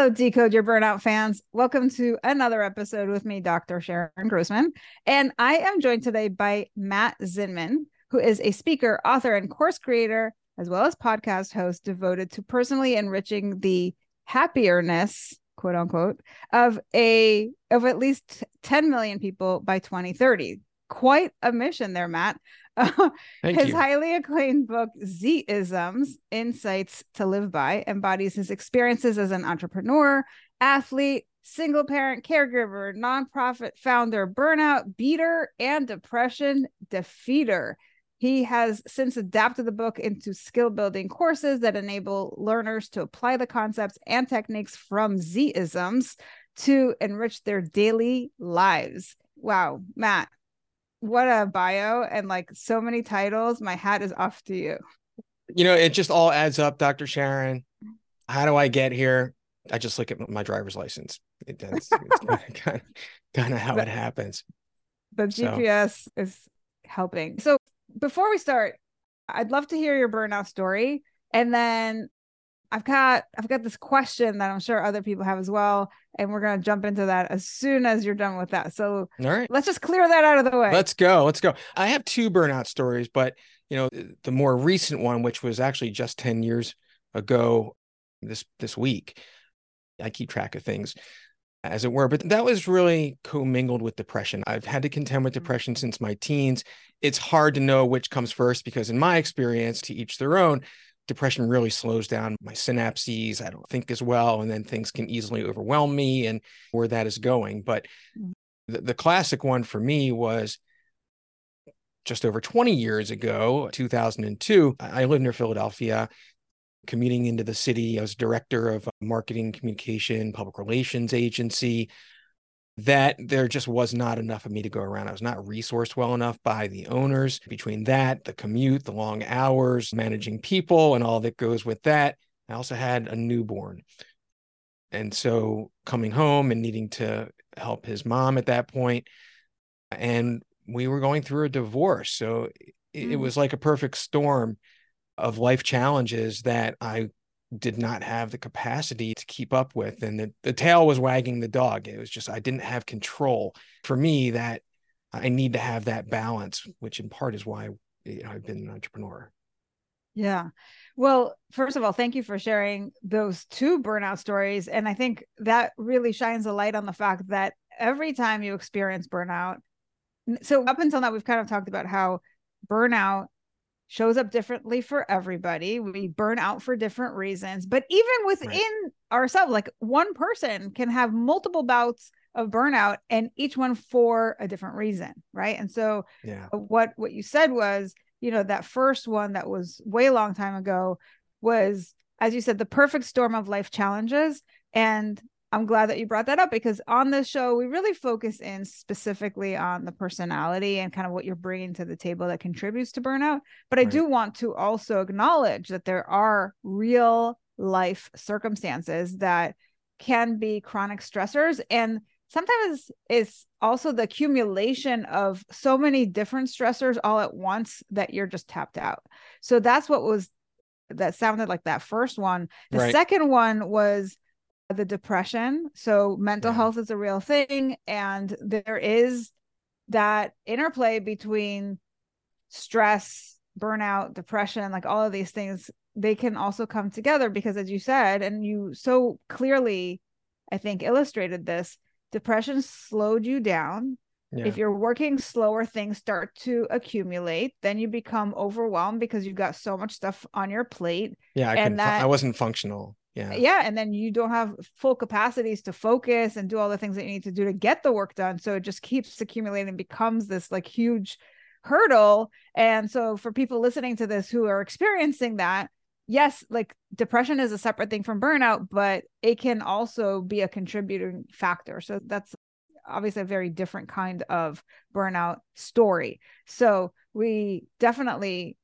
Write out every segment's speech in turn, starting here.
Hello, Decode Your Burnout fans. Welcome to another episode with me, Dr. Sharon Grossman. And I am joined today by Matt Zinman, who is a speaker, author, and course creator, as well as podcast host devoted to personally enriching the happierness, quote unquote, of a of at least 10 million people by 2030. Quite a mission there, Matt. his you. highly acclaimed book, Z-isms Insights to Live By, embodies his experiences as an entrepreneur, athlete, single parent, caregiver, nonprofit founder, burnout beater, and depression defeater. He has since adapted the book into skill building courses that enable learners to apply the concepts and techniques from Z-isms to enrich their daily lives. Wow, Matt, what a bio and like so many titles. My hat is off to you. You know, it just all adds up, Dr. Sharon. How do I get here? I just look at my driver's license. It, that's kind of, kind of how it happens. The So- GPS is helping. So before we start, I'd love to hear your burnout story. And then I've got I've got this question that I'm sure other people have as well. And we're gonna jump into that as soon as you're done with that. So All right. let's just clear that out of the way. Let's go. Let's go. I have two burnout stories, but you know, the more recent one, which was actually just 10 years ago this this week. I keep track of things as it were, but that was really commingled with depression. I've had to contend with mm-hmm. depression since my teens. It's hard to know which comes first because in my experience, to each their own, depression really slows down my synapses. I don't think as well, and then things can easily overwhelm me and where that is going. But Mhm. the, the classic one for me was just over 20 years ago, 2002. I I lived near Philadelphia, commuting into the city. I was director of a marketing, communication, public relations agency. That there just was not enough of me to go around. I was not resourced well enough by the owners. Between that, the commute, the long hours, managing people, and all that goes with that, I also had a newborn. And so coming home and needing to help his mom at that point, and we were going through a divorce. So it, it Mm. was like a perfect storm of life challenges that I did not have the capacity to keep up with. And the, the tail was wagging the dog. It was just, I didn't have control. For me, that I need to have that balance, which in part is why you know, I've been an entrepreneur. Yeah. Well, first of all, thank you for sharing those two burnout stories. And I think that really shines a light on the fact that every time you experience burnout, so up until now, we've kind of talked about how burnout shows up differently for everybody. We burn out for different reasons, but even within ourselves, like one person can have multiple bouts of burnout and each one for a different reason. Right. And so Yeah. Uh, what what you said was you know that first one that was way long time ago was as you said the perfect storm of life challenges and i'm glad that you brought that up because on this show we really focus in specifically on the personality and kind of what you're bringing to the table that contributes to burnout but i do want to also acknowledge that there are real life circumstances that can be chronic stressors and sometimes it's also the accumulation of so many different stressors all at once that you're just tapped out. So that's what was that sounded like that first one. The Right. second one was the depression. So mental Yeah. health is a real thing and there is that interplay between stress burnout, depression, like all of these things, they can also come together because, as you said, and you so clearly, I think, illustrated this depression slowed you down. Yeah. If you're working slower, things start to accumulate. Then you become overwhelmed because you've got so much stuff on your plate. Yeah, I and that, I wasn't functional. Yeah. Yeah. And then you don't have full capacities to focus and do all the things that you need to do to get the work done. So it just keeps accumulating, becomes this like huge hurdle. And so for people listening to this who are experiencing that, yes, like depression is a separate thing from burnout, but it can also be a contributing factor. So that's obviously a very different kind of burnout story. So we definitely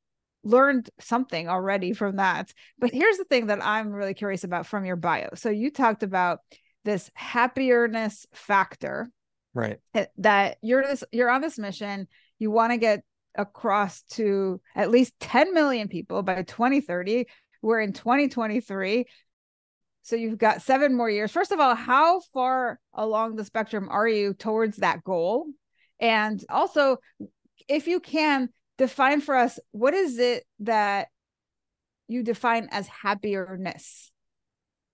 learned something already from that. But here's the thing that I'm really curious about from your bio. So you talked about this happierness factor. Right. Eh, that you're this you're on this mission, you want to get across to at least 10 million people by 2030. We're in 2023. So you've got seven more years. First of all, how far along the spectrum are you towards that goal? And also, if you can, define for us what is it that you define as happierness?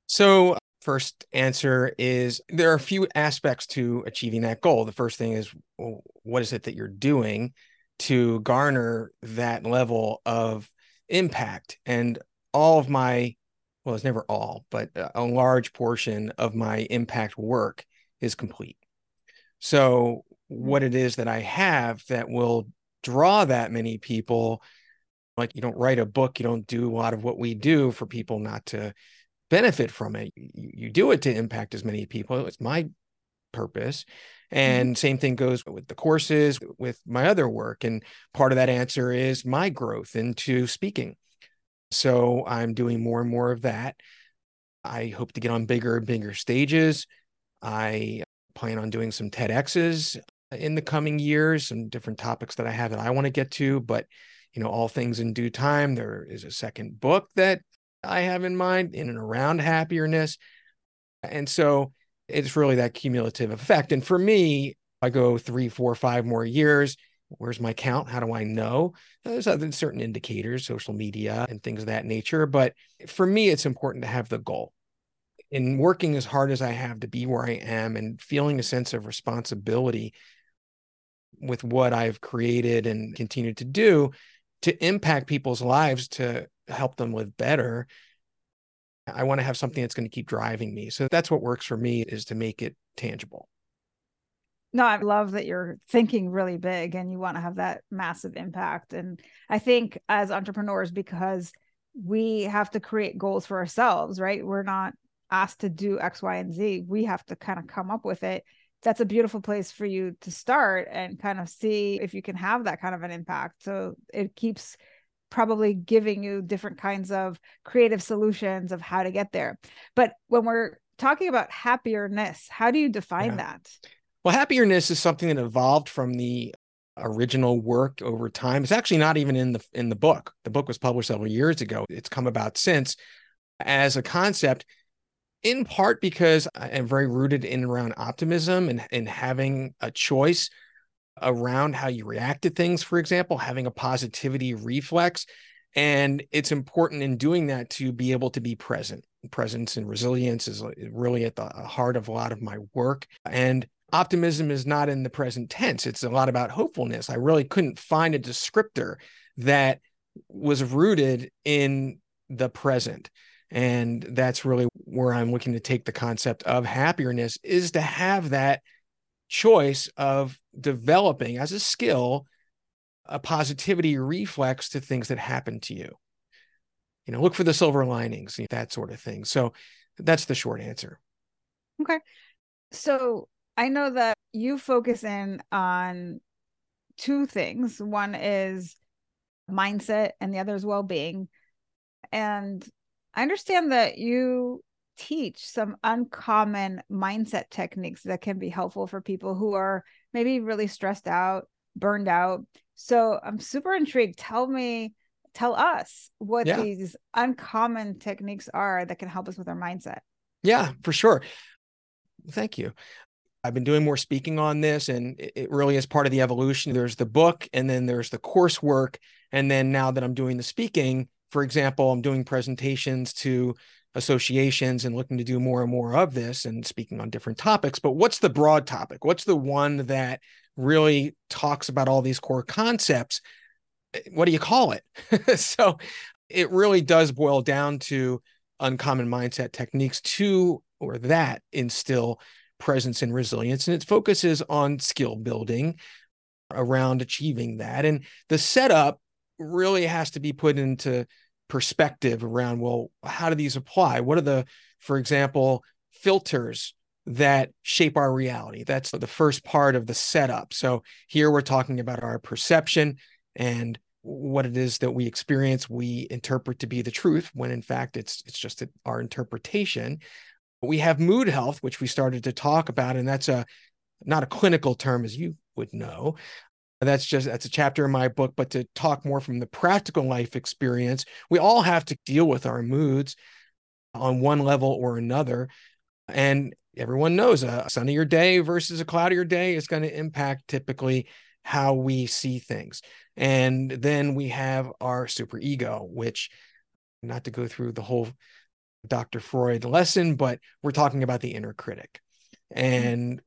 So, first answer is there are a few aspects to achieving that goal. The first thing is what is it that you're doing to garner that level of impact? And all of my, well, it's never all, but a large portion of my impact work is complete. So, what it is that I have that will draw that many people. Like you don't write a book you don't do a lot of what we do for people not to benefit from it. You, you do it to impact as many people. It's my purpose. Mm-hmm. and mm-hmm. same thing goes with the courses with my other work. And part of that answer is my growth into speaking. So i'm doing more and more of that. I hope to get on bigger and bigger stages. I plan on doing some TEDx's in the coming years, some different topics that I have that I want to get to, but you know, all things in due time. There is a second book that I have in mind in and around happiness. And so it's really that cumulative effect. And for me, I go three, four, five more years. Where's my count? How do I know? There's other certain indicators, social media and things of that nature. But for me, it's important to have the goal. In working as hard as I have to be where I am and feeling a sense of responsibility with what I've created and continue to do to impact people's lives to help them live better. I want to have something that's going to keep driving me. So that's what works for me is to make it tangible. No, I love that you're thinking really big and you want to have that massive impact. And I think as entrepreneurs, because we have to create goals for ourselves, right? We're not asked to do X, Y, and Z. We have to kind of come up with it that's a beautiful place for you to start and kind of see if you can have that kind of an impact. So it keeps probably giving you different kinds of creative solutions of how to get there. But when we're talking about happierness, how do you define yeah. that? Well, happierness is something that evolved from the original work over time. It's actually not even in the in the book. The book was published several years ago. It's come about since as a concept in part because I am very rooted in around optimism and, and having a choice around how you react to things, for example, having a positivity reflex. And it's important in doing that to be able to be present. Presence and resilience is really at the uh, heart of a lot of my work. And optimism is not in the present tense, it's a lot about hopefulness. I really couldn't find a descriptor that was rooted in the present and that's really where i'm looking to take the concept of happiness is to have that choice of developing as a skill a positivity reflex to things that happen to you. You know look for the silver linings that sort of thing. So that's the short answer. Okay. So i know that you focus in on two things. One is mindset and the other is well-being. And I understand that you teach some uncommon mindset techniques that can be helpful for people who are maybe really stressed out, burned out. So I'm super intrigued. Tell me, tell us what yeah. these uncommon techniques are that can help us with our mindset. Yeah, for sure. Thank you. I've been doing more speaking on this, and it really is part of the evolution. There's the book, and then there's the coursework, And then now that I'm doing the speaking, for example, I'm doing presentations to associations and looking to do more and more of this and speaking on different topics. But what's the broad topic? What's the one that really talks about all these core concepts? Eh, what do you call it? so it really does boil down to uncommon mindset techniques to or that instill presence and resilience. And it focuses on skill building around achieving that. And the setup really has to be put into perspective around well how do these apply? What are the for example filters that shape our reality? That's the first part of the setup. So here we're talking about our perception and what it is that we experience we interpret to be the truth when in fact it's it's just our interpretation. We have mood health which we started to talk about and that's a not a clinical term as you would know that's just that's a chapter in my book but to talk more from the practical life experience we all have to deal with our moods on one level or another. And everyone knows a sunnier day versus a cloudier day is going to impact typically how we see things. And then we have our super ego which not to go through the whole dr freud lesson but we're talking about the inner critic. Mm-hmm. and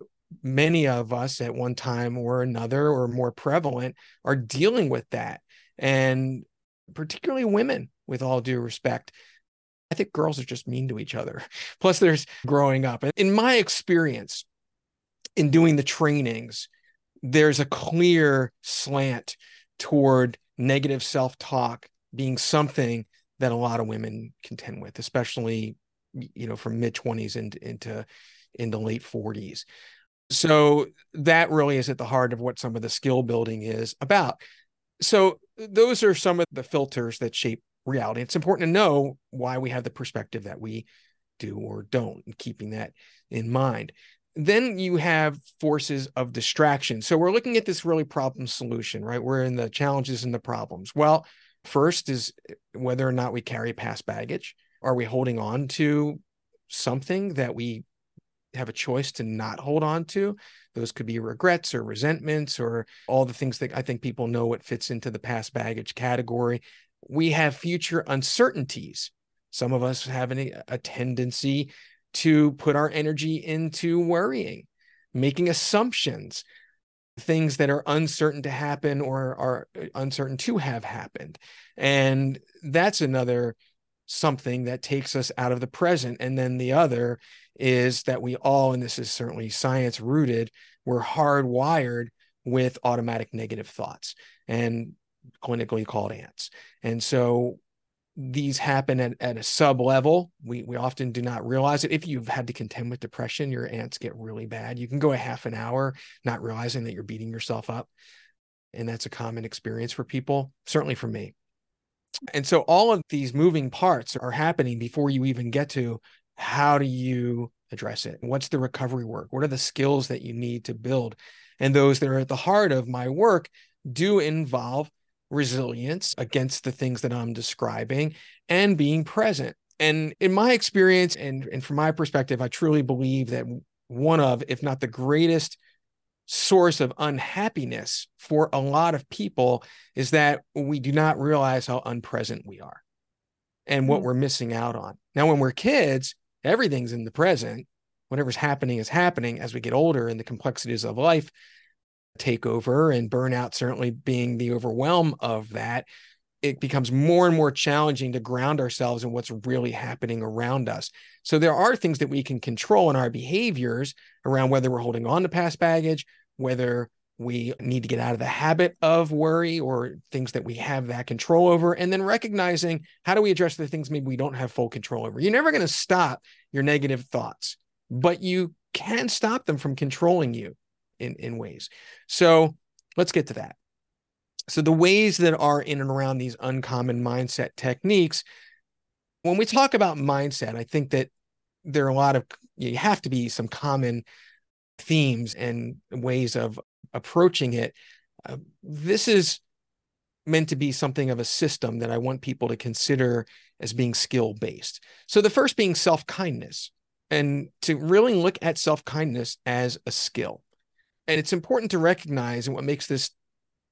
many of us at one time or another or more prevalent are dealing with that. And particularly women with all due respect i think girls are just mean to each other. Plus there's growing up. In my experience in doing the trainings there's a clear slant toward negative self-talk being something that a lot of women contend with especially you know from mid 20s into into into late 40s so that really is at the heart of what some of the skill building is about. So those are some of the filters that shape reality. It's important to know why we have the perspective that we do or don't, and keeping that in mind. Then you have forces of distraction. So we're looking at this really problem solution, right? We're in the challenges and the problems. Well, first is eh, whether or not we carry past baggage. Are we holding on to something that we have a choice to not hold on to. Those could be regrets or resentments or all the things that I think people know what fits into the past baggage category. We have future uncertainties. Some of us have a tendency to put our energy into worrying, making assumptions, things that are uncertain to happen or are uh, uncertain to have happened. And that's another something that takes us out of the present. And then the other is that we all, and this is certainly science rooted, we're hardwired with automatic negative thoughts and clinically called ANTs. And so these happen at, at a sub level. We, we often do not realize it. If you've had to contend with depression, your ANTs get really bad. You can go a half an hour not realizing that you're beating yourself up. And that's a common experience for people, certainly for me. And so all of these moving parts are happening before you even get to how do you address it? What's the recovery work? What are the skills that you need to build? And those that are at the heart of my work do involve resilience against the things that I'm describing and being present. And in my experience and, and from my perspective, I truly believe that one of, if not the greatest source of unhappiness for a lot of people is that we do not realize how unpresent we are and what mm-hmm. we're missing out on. Now, when we're kids, everything's in the present. Whatever's happening is happening as we get older and the complexities of life take over, and burnout certainly being the overwhelm of that. It becomes more and more challenging to ground ourselves in what's really happening around us. So, there are things that we can control in our behaviors around whether we're holding on to past baggage, whether we need to get out of the habit of worry or things that we have that control over and then recognizing how do we address the things maybe we don't have full control over. You're never going to stop your negative thoughts but you can stop them from controlling you in in ways. So let's get to that so the ways that are in and around these uncommon mindset techniques when we talk about mindset i think that there are a lot of you have to be some common themes and ways of approaching it. Uh, this is meant to be something of a system that I want people to consider as being skill based. So, the first being self kindness, and to really look at self kindness as a skill. And it's important to recognize, and what makes this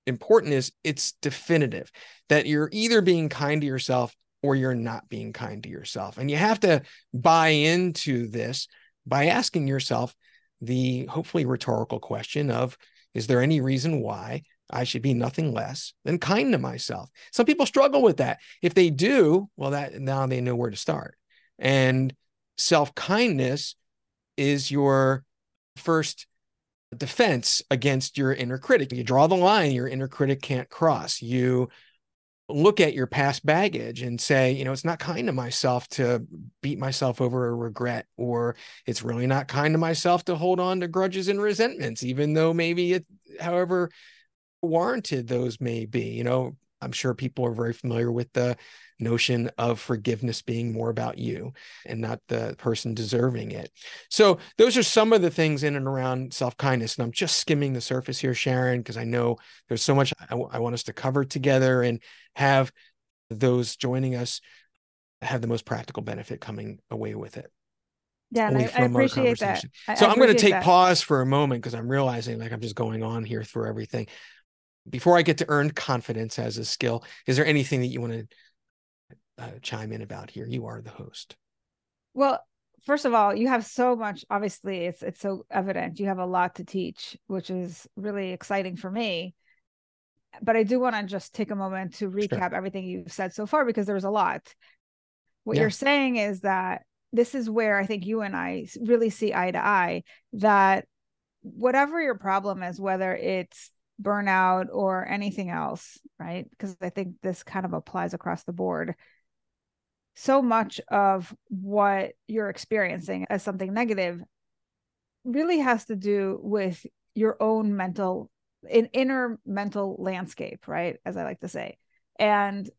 important is it's definitive that you're either being kind to yourself or you're not being kind to yourself. And you have to buy into this by asking yourself the hopefully rhetorical question of is there any reason why I should be nothing less than kind to myself? Some people struggle with that. If they do, well that now they know where to start. And self-kindness is your first defense against your inner critic. You draw the line your inner critic can't cross. You look at your past baggage and say, you know, it's not kind to myself to beat myself over a regret, or it's really not kind to myself to hold on to grudges and resentments, even though maybe it, however warranted those may be. You know, I'm sure people are very familiar with the notion of forgiveness being more about you and not the person deserving it. So, those are some of the things in and around self kindness. And I'm just skimming the surface here, Sharon, because I know there's so much I, w- I want us to cover together and have those joining us have the most practical benefit coming away with it. Yeah, I, I, appreciate that. I, so I am going to take that. pause for a moment because I'm realizing like I'm just going on here through everything. Before I get to earn confidence as a skill, is there anything that you want to uh, chime in about here. You are the host. Well, first of all, you have so much. Obviously, it's it's so evident. You have a lot to teach, which is really exciting for me. But I do want to just take a moment to recap sure. everything you've said so far because there's a lot. What yeah. you're saying is that this is where I think you and I really see eye to eye that whatever your problem is, whether it's burnout or anything else, right? Because I think this kind of applies across the board so much of what you're experiencing as something negative really has to do with your own mental an inner mental landscape right? As i like to say. And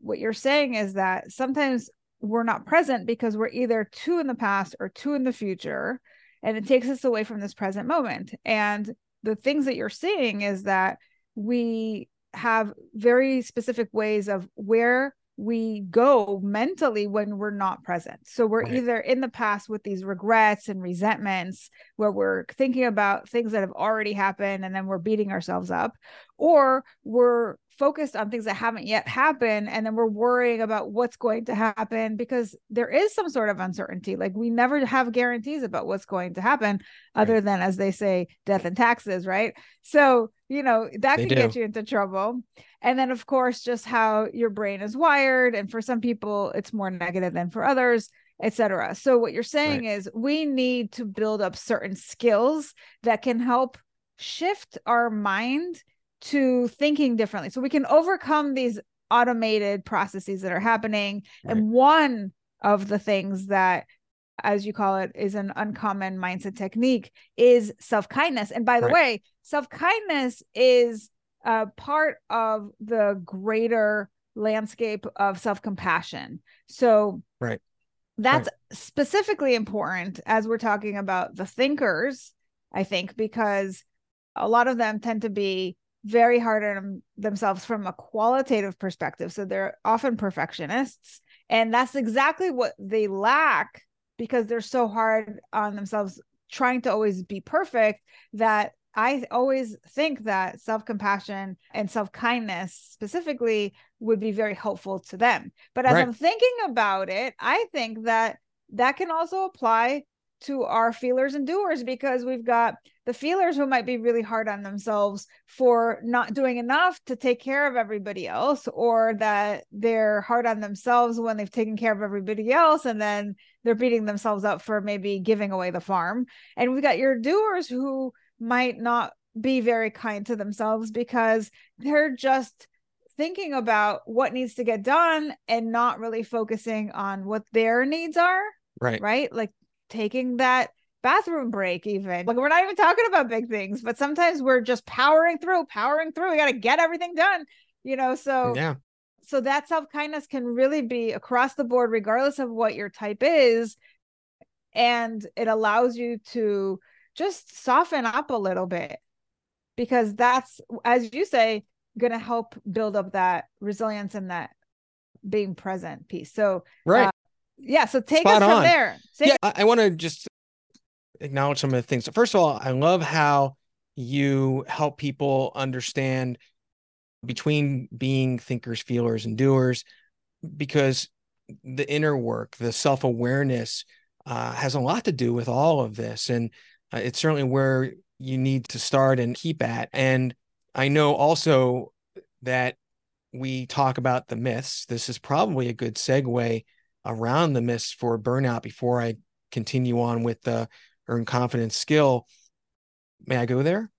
what you're saying is that sometimes we're not present because we're either two in the past or two in the future and it takes us away from this present moment. And the things that you're seeing is that we have very specific ways of where we go mentally when we're not present. So we're right. either in the past with these regrets and resentments where we're thinking about things that have already happened and then we're beating ourselves up, or we're focused on things that haven't yet happened and then we're worrying about what's going to happen because there is some sort of uncertainty like we never have guarantees about what's going to happen other right. than as they say death and taxes right so you know that they can do. get you into trouble and then of course just how your brain is wired and for some people it's more negative than for others etc so what you're saying right. is we need to build up certain skills that can help shift our mind to thinking differently so we can overcome these automated processes that are happening right. and one of the things that as you call it is an uncommon mindset technique is self-kindness and by the right. way self-kindness is a part of the greater landscape of self-compassion so right that's right. specifically important as we're talking about the thinkers i think because a lot of them tend to be very hard on themselves from a qualitative perspective. So they're often perfectionists. And that's exactly what they lack because they're so hard on themselves, trying to always be perfect that I always think that self compassion and self kindness specifically would be very helpful to them. But as right. I'm thinking about it, I think that that can also apply to our feelers and doers because we've got the feelers who might be really hard on themselves for not doing enough to take care of everybody else or that they're hard on themselves when they've taken care of everybody else and then they're beating themselves up for maybe giving away the farm. And we've got your doers who might not be very kind to themselves because they're just thinking about what needs to get done and not really focusing on what their needs are right. right? Like taking that bathroom break even. Like we're not even talking about big things but sometimes we're just powering through powering through. We got to get everything done you know? So yeah. so that self-kindness can really be across the board regardless of what your type is. And it allows you to just soften up a little bit because that's as you say going to help build up that resilience and that being present piece. So right. uh, yeah so take Spot us from on. there take yeah i, I want to just acknowledge some of the things so first of all i love how you help people understand between being thinkers, feelers, and doers, because the inner work, the self awareness, uh, has a lot to do with all of this. And uh, it's certainly where you need to start and keep at. And I know also that we talk about the myths. This is probably a good segue around the myths for burnout before I continue on with the earn confidence skill. May I go there?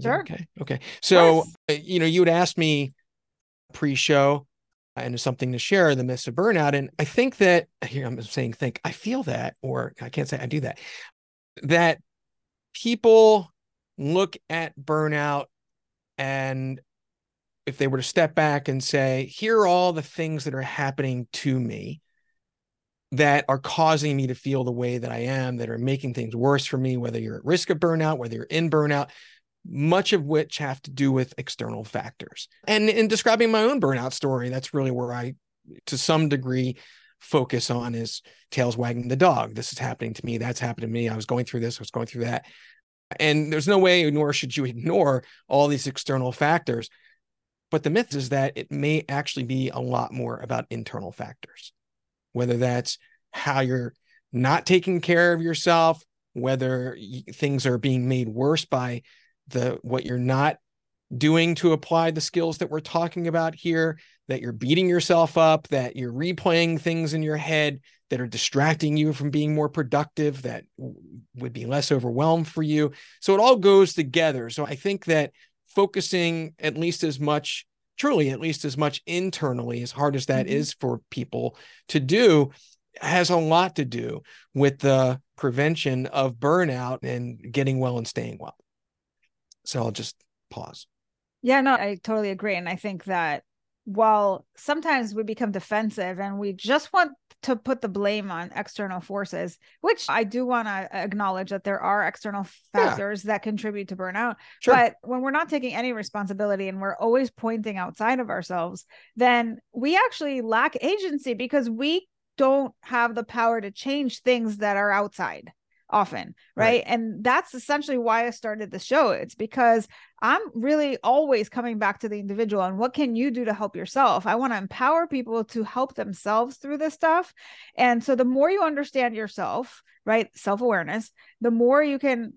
Sure. Okay. Okay. So, uh, you know, you would ask me pre show and something to share the myths of burnout. And I think that here I'm saying, think, I feel that, or I can't say I do that, that people look at burnout and if they were to step back and say, here are all the things that are happening to me that are causing me to feel the way that I am, that are making things worse for me, whether you're at risk of burnout, whether you're in burnout, much of which have to do with external factors. And in describing my own burnout story, that's really where I, to some degree, focus on is tails wagging the dog. This is happening to me. That's happened to me. I was going through this. I was going through that. And there's no way, nor should you ignore all these external factors. But the myth is that it may actually be a lot more about internal factors, whether that's how you're not taking care of yourself, whether things are being made worse by the what you're not doing to apply the skills that we're talking about here, that you're beating yourself up, that you're replaying things in your head that are distracting you from being more productive, that would be less overwhelmed for you. So it all goes together. So I think that focusing at least as much, truly, at least as much internally, as hard as that mm-hmm. is for people to do, has a lot to do with the prevention of burnout and getting well and staying well. So I'll just pause. Yeah, no, I totally agree. And I think that while sometimes we become defensive and we just want to put the blame on external forces, which I do want to acknowledge that there are external factors yeah. that contribute to burnout. Sure. But when we're not taking any responsibility and we're always pointing outside of ourselves, then we actually lack agency because we don't have the power to change things that are outside often right? right? and that's essentially why i started the show it's because i'm really always coming back to the individual and what can you do to help yourself i want to empower people to help themselves through this stuff and so the more you understand yourself right self-awareness the more you can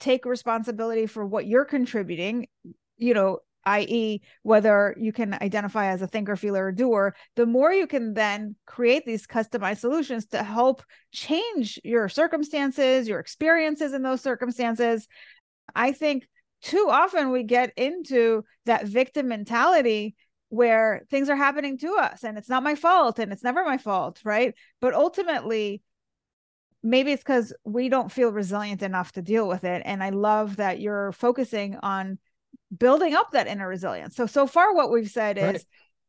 take responsibility for what you're contributing you know i.e., whether you can identify as a thinker, feeler, or doer, the more you can then create these customized solutions to help change your circumstances, your experiences in those circumstances. I think too often we get into that victim mentality where things are happening to us and it's not my fault and it's never my fault, right? But ultimately, maybe it's because we don't feel resilient enough to deal with it. And I love that you're focusing on building up that inner resilience. So, so far, what we've said right. is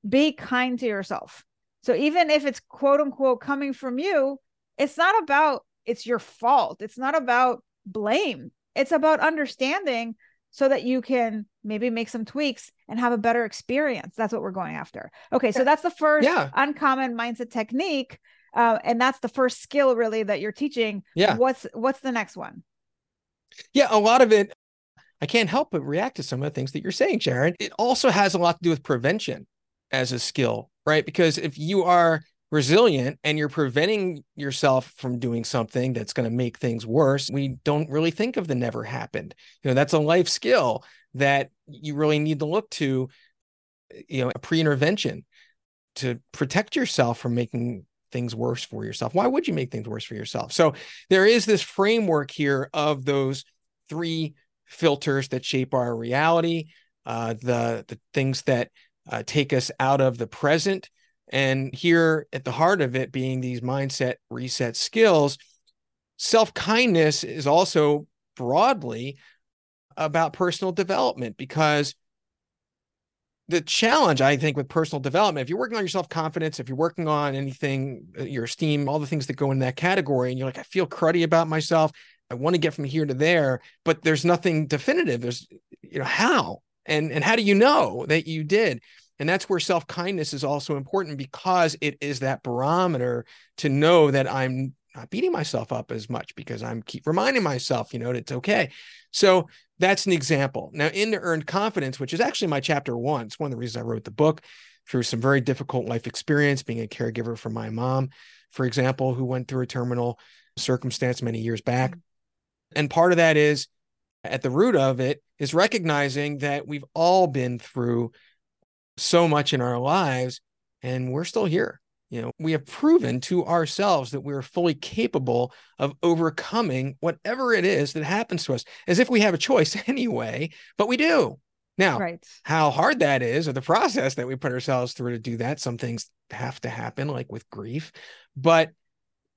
be kind to yourself. So, even if it's quote unquote coming from you, it's not about it's your fault. It's not about blame. It's about understanding so that you can maybe make some tweaks and have a better experience. That's what we're going after. Okay, so that's the first yeah. uncommon mindset technique, uh, and that's the first skill really that you're teaching. Yeah. What's what's the next one? Yeah, a lot of it I can't help but react to some of the things that you're saying, Sharon. It also has a lot to do with prevention as a skill, right? Because if you are resilient and you're preventing yourself from doing something that's going to make things worse, we don't really think of the never happened. You know, that's a life skill that you really need to look to, you know, a pre-intervention to protect yourself from making things worse for yourself. Why would you make things worse for yourself? So there is this framework here of those three filters that shape our reality, uh, the the things that uh, take us out of the present, and here at the heart of it being these mindset reset skills. Self kindness is also broadly about personal development because the challenge i think with personal development if you're working on your self-confidence if you're working on anything uh, your esteem all the things that go in that category and you're like i feel cruddy about myself I want to get from here to there, but there's nothing definitive. There's, you know, how and and how do you know that you did? And that's where self kindness is also important because it is that barometer to know that I'm not beating myself up as much because I'm keep reminding myself, you know, that it's okay. So that's an example. Now, in the earned confidence, which is actually my chapter one, it's one of the reasons I wrote the book through some very difficult life experience, being a caregiver for my mom, for example, who went through a terminal circumstance many years back. And part of that is at the root of it is recognizing that we've all been through so much in our lives and we're still here. You know, we have proven to ourselves that we are fully capable of overcoming whatever it is that happens to us, as if we have a choice anyway, but we do. Now, right. how hard that is, or the process that we put ourselves through to do that, some things have to happen, like with grief, but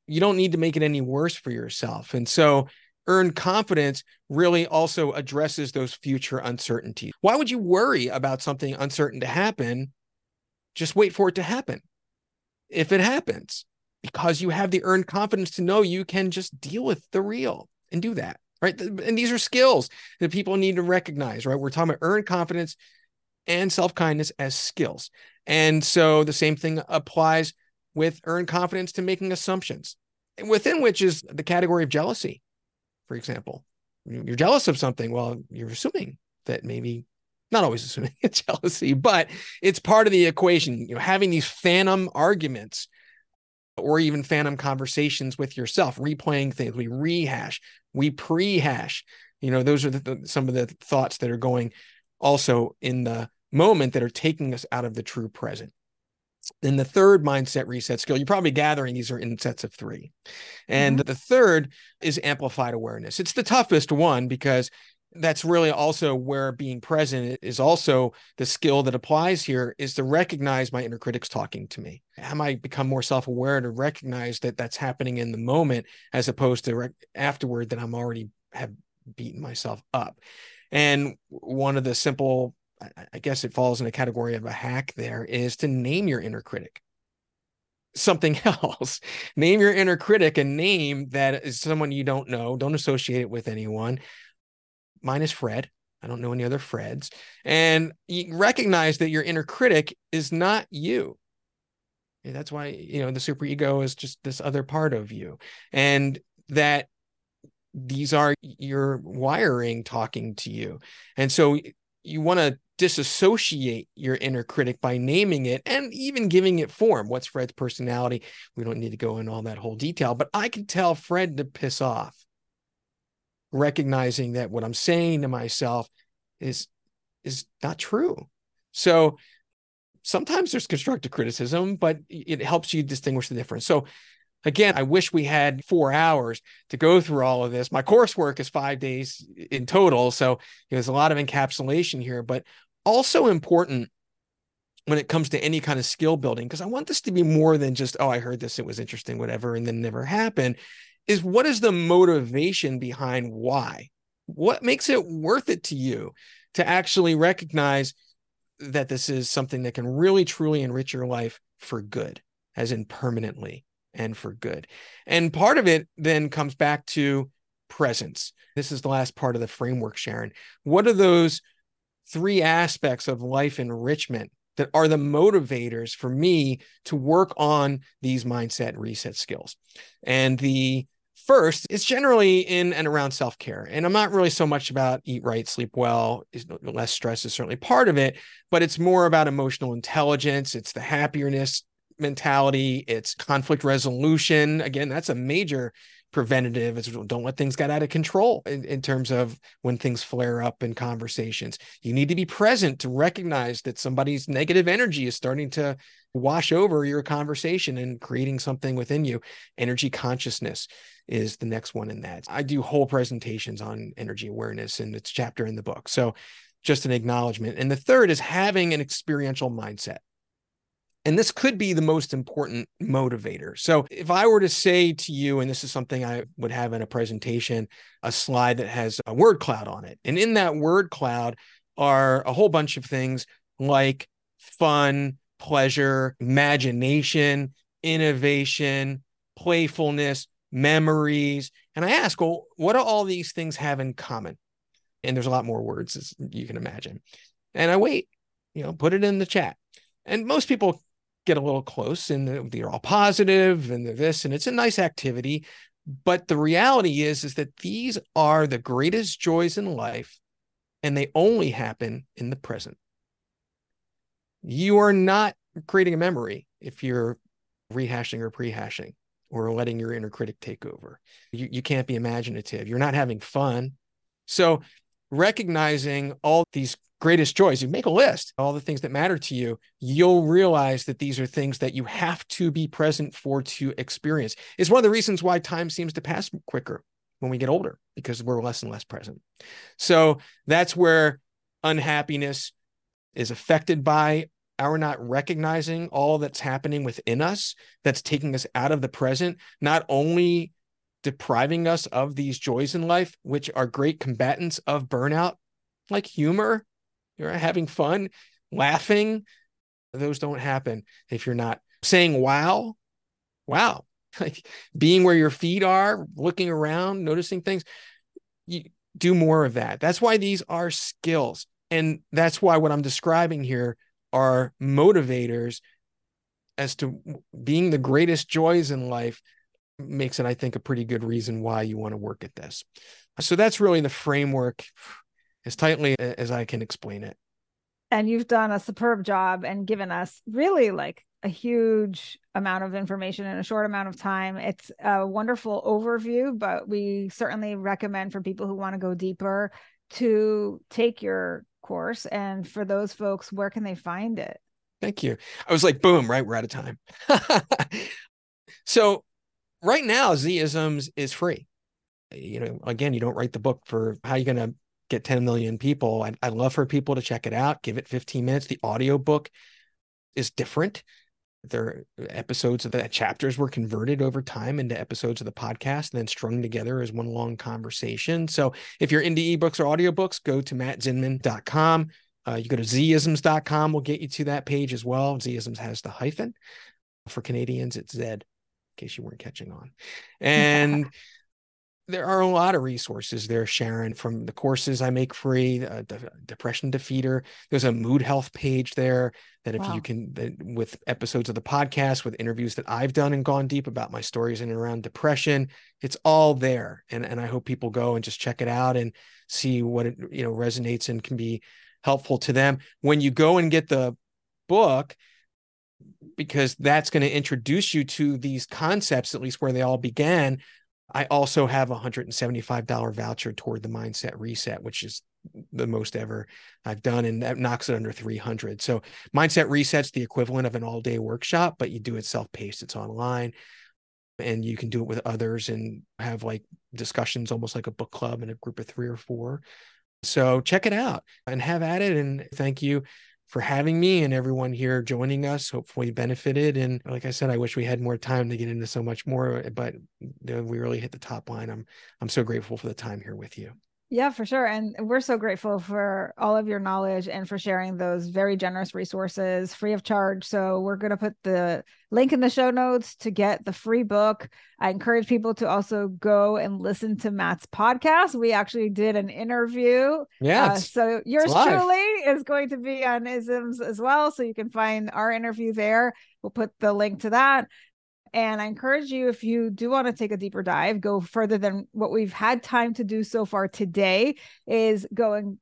you don't need to make it any worse for yourself. And so, earned confidence really also addresses those future uncertainties. Why would you worry about something uncertain to happen? Just wait for it to happen. If it happens, because you have the earned confidence to know you can just deal with the real and do that. Right. And these are skills that people need to recognize, right? We're talking about earned confidence and self kindness as skills. And so the same thing applies with earned confidence to making assumptions, within which is the category of jealousy for example. You're jealous of something. Well, you're assuming that maybe not always assuming it's jealousy, but it's part of the equation. You know, having these phantom arguments or even phantom conversations with yourself, replaying things. We rehash, we prehash. You know, those are the, the, some of the thoughts that are going also in the moment that are taking us out of the true present. Then the third mindset reset skill, you're probably gathering these are in sets of three. And mm-hmm. the third is amplified awareness. It's the toughest one because that's really also where being present is also the skill that applies here is to recognize my inner critics talking to me. Am I become more self-aware to recognize that that's happening in the moment as opposed to rec- afterward that I'm already have beaten myself up. And one of the simple I guess it falls in a category of a hack there is to name your inner critic something else. name your inner critic and name that is someone you don't know. Don't associate it with anyone. Mine is Fred. I don't know any other Freds. And you recognize that your inner critic is not you. And that's why, you know, the super ego is just this other part of you. And that these are your wiring talking to you. And so you want to disassociate your inner critic by naming it and even giving it form. What's Fred's personality? We don't need to go in all that whole detail, but I can tell Fred to piss off, recognizing that what I'm saying to myself is is not true. So sometimes there's constructive criticism, but it helps you distinguish the difference. So Again, I wish we had four hours to go through all of this. My coursework is five days in total. So there's a lot of encapsulation here, but also important when it comes to any kind of skill building, because I want this to be more than just, oh, I heard this, it was interesting, whatever, and then never happened, is what is the motivation behind why? What makes it worth it to you to actually recognize that this is something that can really truly enrich your life for good, as in permanently? and for good. And part of it then comes back to presence. This is the last part of the framework, Sharon. What are those three aspects of life enrichment that are the motivators for me to work on these mindset reset skills? And the first is generally in and around self-care and i'm not really so much about eat right sleep well less stress is certainly part of it but it's more about emotional intelligence it's the happiness mentality, it's conflict resolution. Again, that's a major preventative. It's don't let things get out of control in, in terms of when things flare up in conversations. You need to be present to recognize that somebody's negative energy is starting to wash over your conversation and creating something within you. Energy consciousness is the next one in that. I do whole presentations on energy awareness and it's chapter in the book. So just an acknowledgement. And the third is having an experiential mindset. And this could be the most important motivator. So, if I were to say to you, and this is something I would have in a presentation, a slide that has a word cloud on it. And in that word cloud are a whole bunch of things like fun, pleasure, imagination, innovation, playfulness, memories. And I ask, well, what do all these things have in common? And there's a lot more words, as you can imagine. And I wait, you know, put it in the chat. And most people get a little close and they're all positive and they're this and it's a nice activity. But the reality is is that these are the greatest joys in life and they only happen in the present. You are not creating a memory if you're rehashing or prehashing or letting your inner critic take over. You, you can't be imaginative. You're not having fun. So recognizing all these greatest joys, you make a list, all the things that matter to you, you'll realize that these are things that you have to be present for to experience. It's one of the reasons why time seems to pass quicker when we get older because we're less and less present. So that's where unhappiness is affected by our not recognizing all that's happening within us that's taking us out of the present, not only depriving us of these joys in life, which are great combatants of burnout, like humor, you're having fun, laughing. Those don't happen if you're not saying wow, wow, like being where your feet are, looking around, noticing things. You do more of that. That's why these are skills. And that's why what I'm describing here are motivators as to being the greatest joys in life makes it, I think, a pretty good reason why you want to work at this. So that's really the framework as tightly as I can explain it. And you've done a superb job and given us really like a huge amount of information in a short amount of time. It's a wonderful overview, but we certainly recommend for people who want to go deeper to take your course. And for those folks, where can they find it? Thank you. I was like, boom, right? We're out of time. so right now, Z-isms is free. You know, again, you don't write the book for how you're going to get 10 million people. I'd, I'd love for people to check it out, give it 15 minutes. The audio book is different. There episodes of the chapters were converted over time into episodes of the podcast and then strung together as one long conversation. So if you're into ebooks or audiobooks, go to mattzinman.com. Uh, you go to zisms.com, we'll get you to that page as well. Z-isms has the hyphen. For Canadians, it's Z, in case you weren't catching on. And there are a lot of resources there, Sharon, from the courses I make free, uh, De- Depression Defeater. There's a mood health page there that if wow. you can, that with episodes of the podcast, with interviews that I've done and gone deep about my stories in and around depression, it's all there. And, and I hope people go and just check it out and see what it, you know, resonates and can be helpful to them. When you go and get the book, because that's going to introduce you to these concepts, at least where they all began I also have a $175 voucher toward the mindset reset, which is the most ever I've done, and that knocks it under 300. So mindset reset's the equivalent of an all-day workshop, but you do it self-paced. It's online, and you can do it with others and have like discussions, almost like a book club in a group of three or four. So check it out and have at it. And thank you for having me and everyone here joining us. Hopefully, benefited. And like I said, I wish we had more time to get into so much more, but we really hit the top line. I'm I'm so grateful for the time here with you. Yeah, for sure. And we're so grateful for all of your knowledge and for sharing those very generous resources free of charge. So, we're going to put the link in the show notes to get the free book. I encourage people to also go and listen to Matt's podcast. We actually did an interview. Yeah. Uh, so, yours truly is going to be on ISMS as well. So, you can find our interview there. We'll put the link to that. And I encourage you, if you do want to take a deeper dive, go further than what we've had time to do so far today, is go and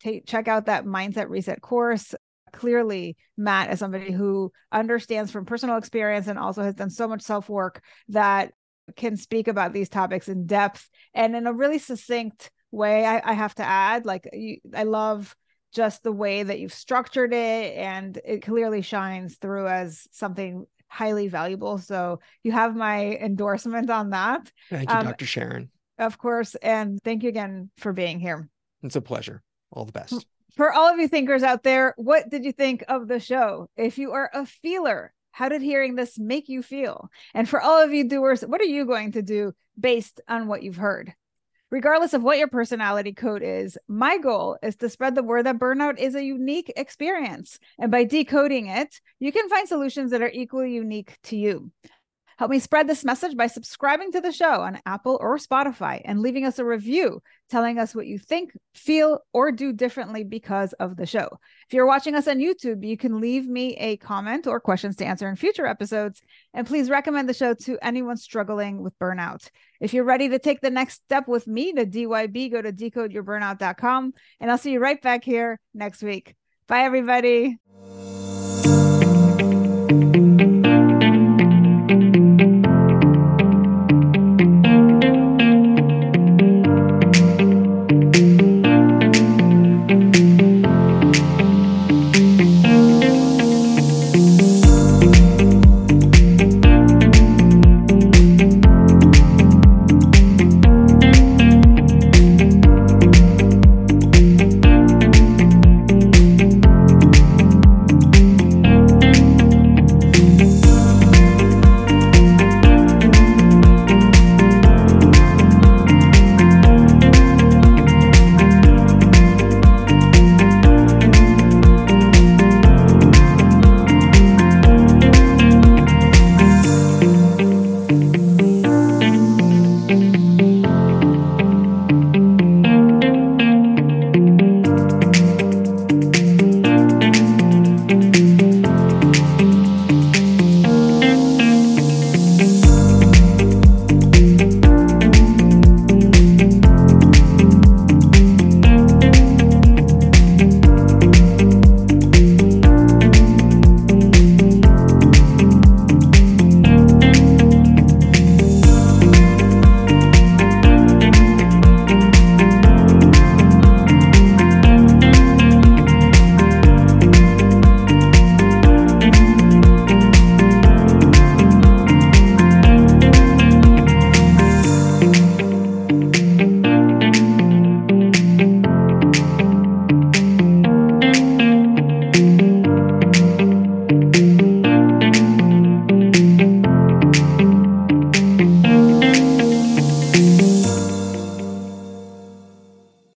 take, check out that mindset reset course. Clearly, Matt is somebody who understands from personal experience and also has done so much self work that can speak about these topics in depth and in a really succinct way. I, I have to add, like, you, I love just the way that you've structured it and it clearly shines through as something highly valuable. So you have my endorsement on that. Thank you, um, Dr. Sharon. Of course. And thank you again for being here. It's a pleasure. All the best. For all of you thinkers out there, what did you think of the show? If you are a feeler, how did hearing this make you feel? And for all of you doers, what are you going to do based on what you've heard? Regardless of what your personality code is, my goal is to spread the word that burnout is a unique experience. And by decoding it, you can find solutions that are equally unique to you. Help me spread this message by subscribing to the show on Apple or Spotify and leaving us a review telling us what you think, feel, or do differently because of the show. If you're watching us on YouTube, you can leave me a comment or questions to answer in future episodes. And please recommend the show to anyone struggling with burnout. If you're ready to take the next step with me to DYB, go to decodeyourburnout.com. And I'll see you right back here next week. Bye, everybody.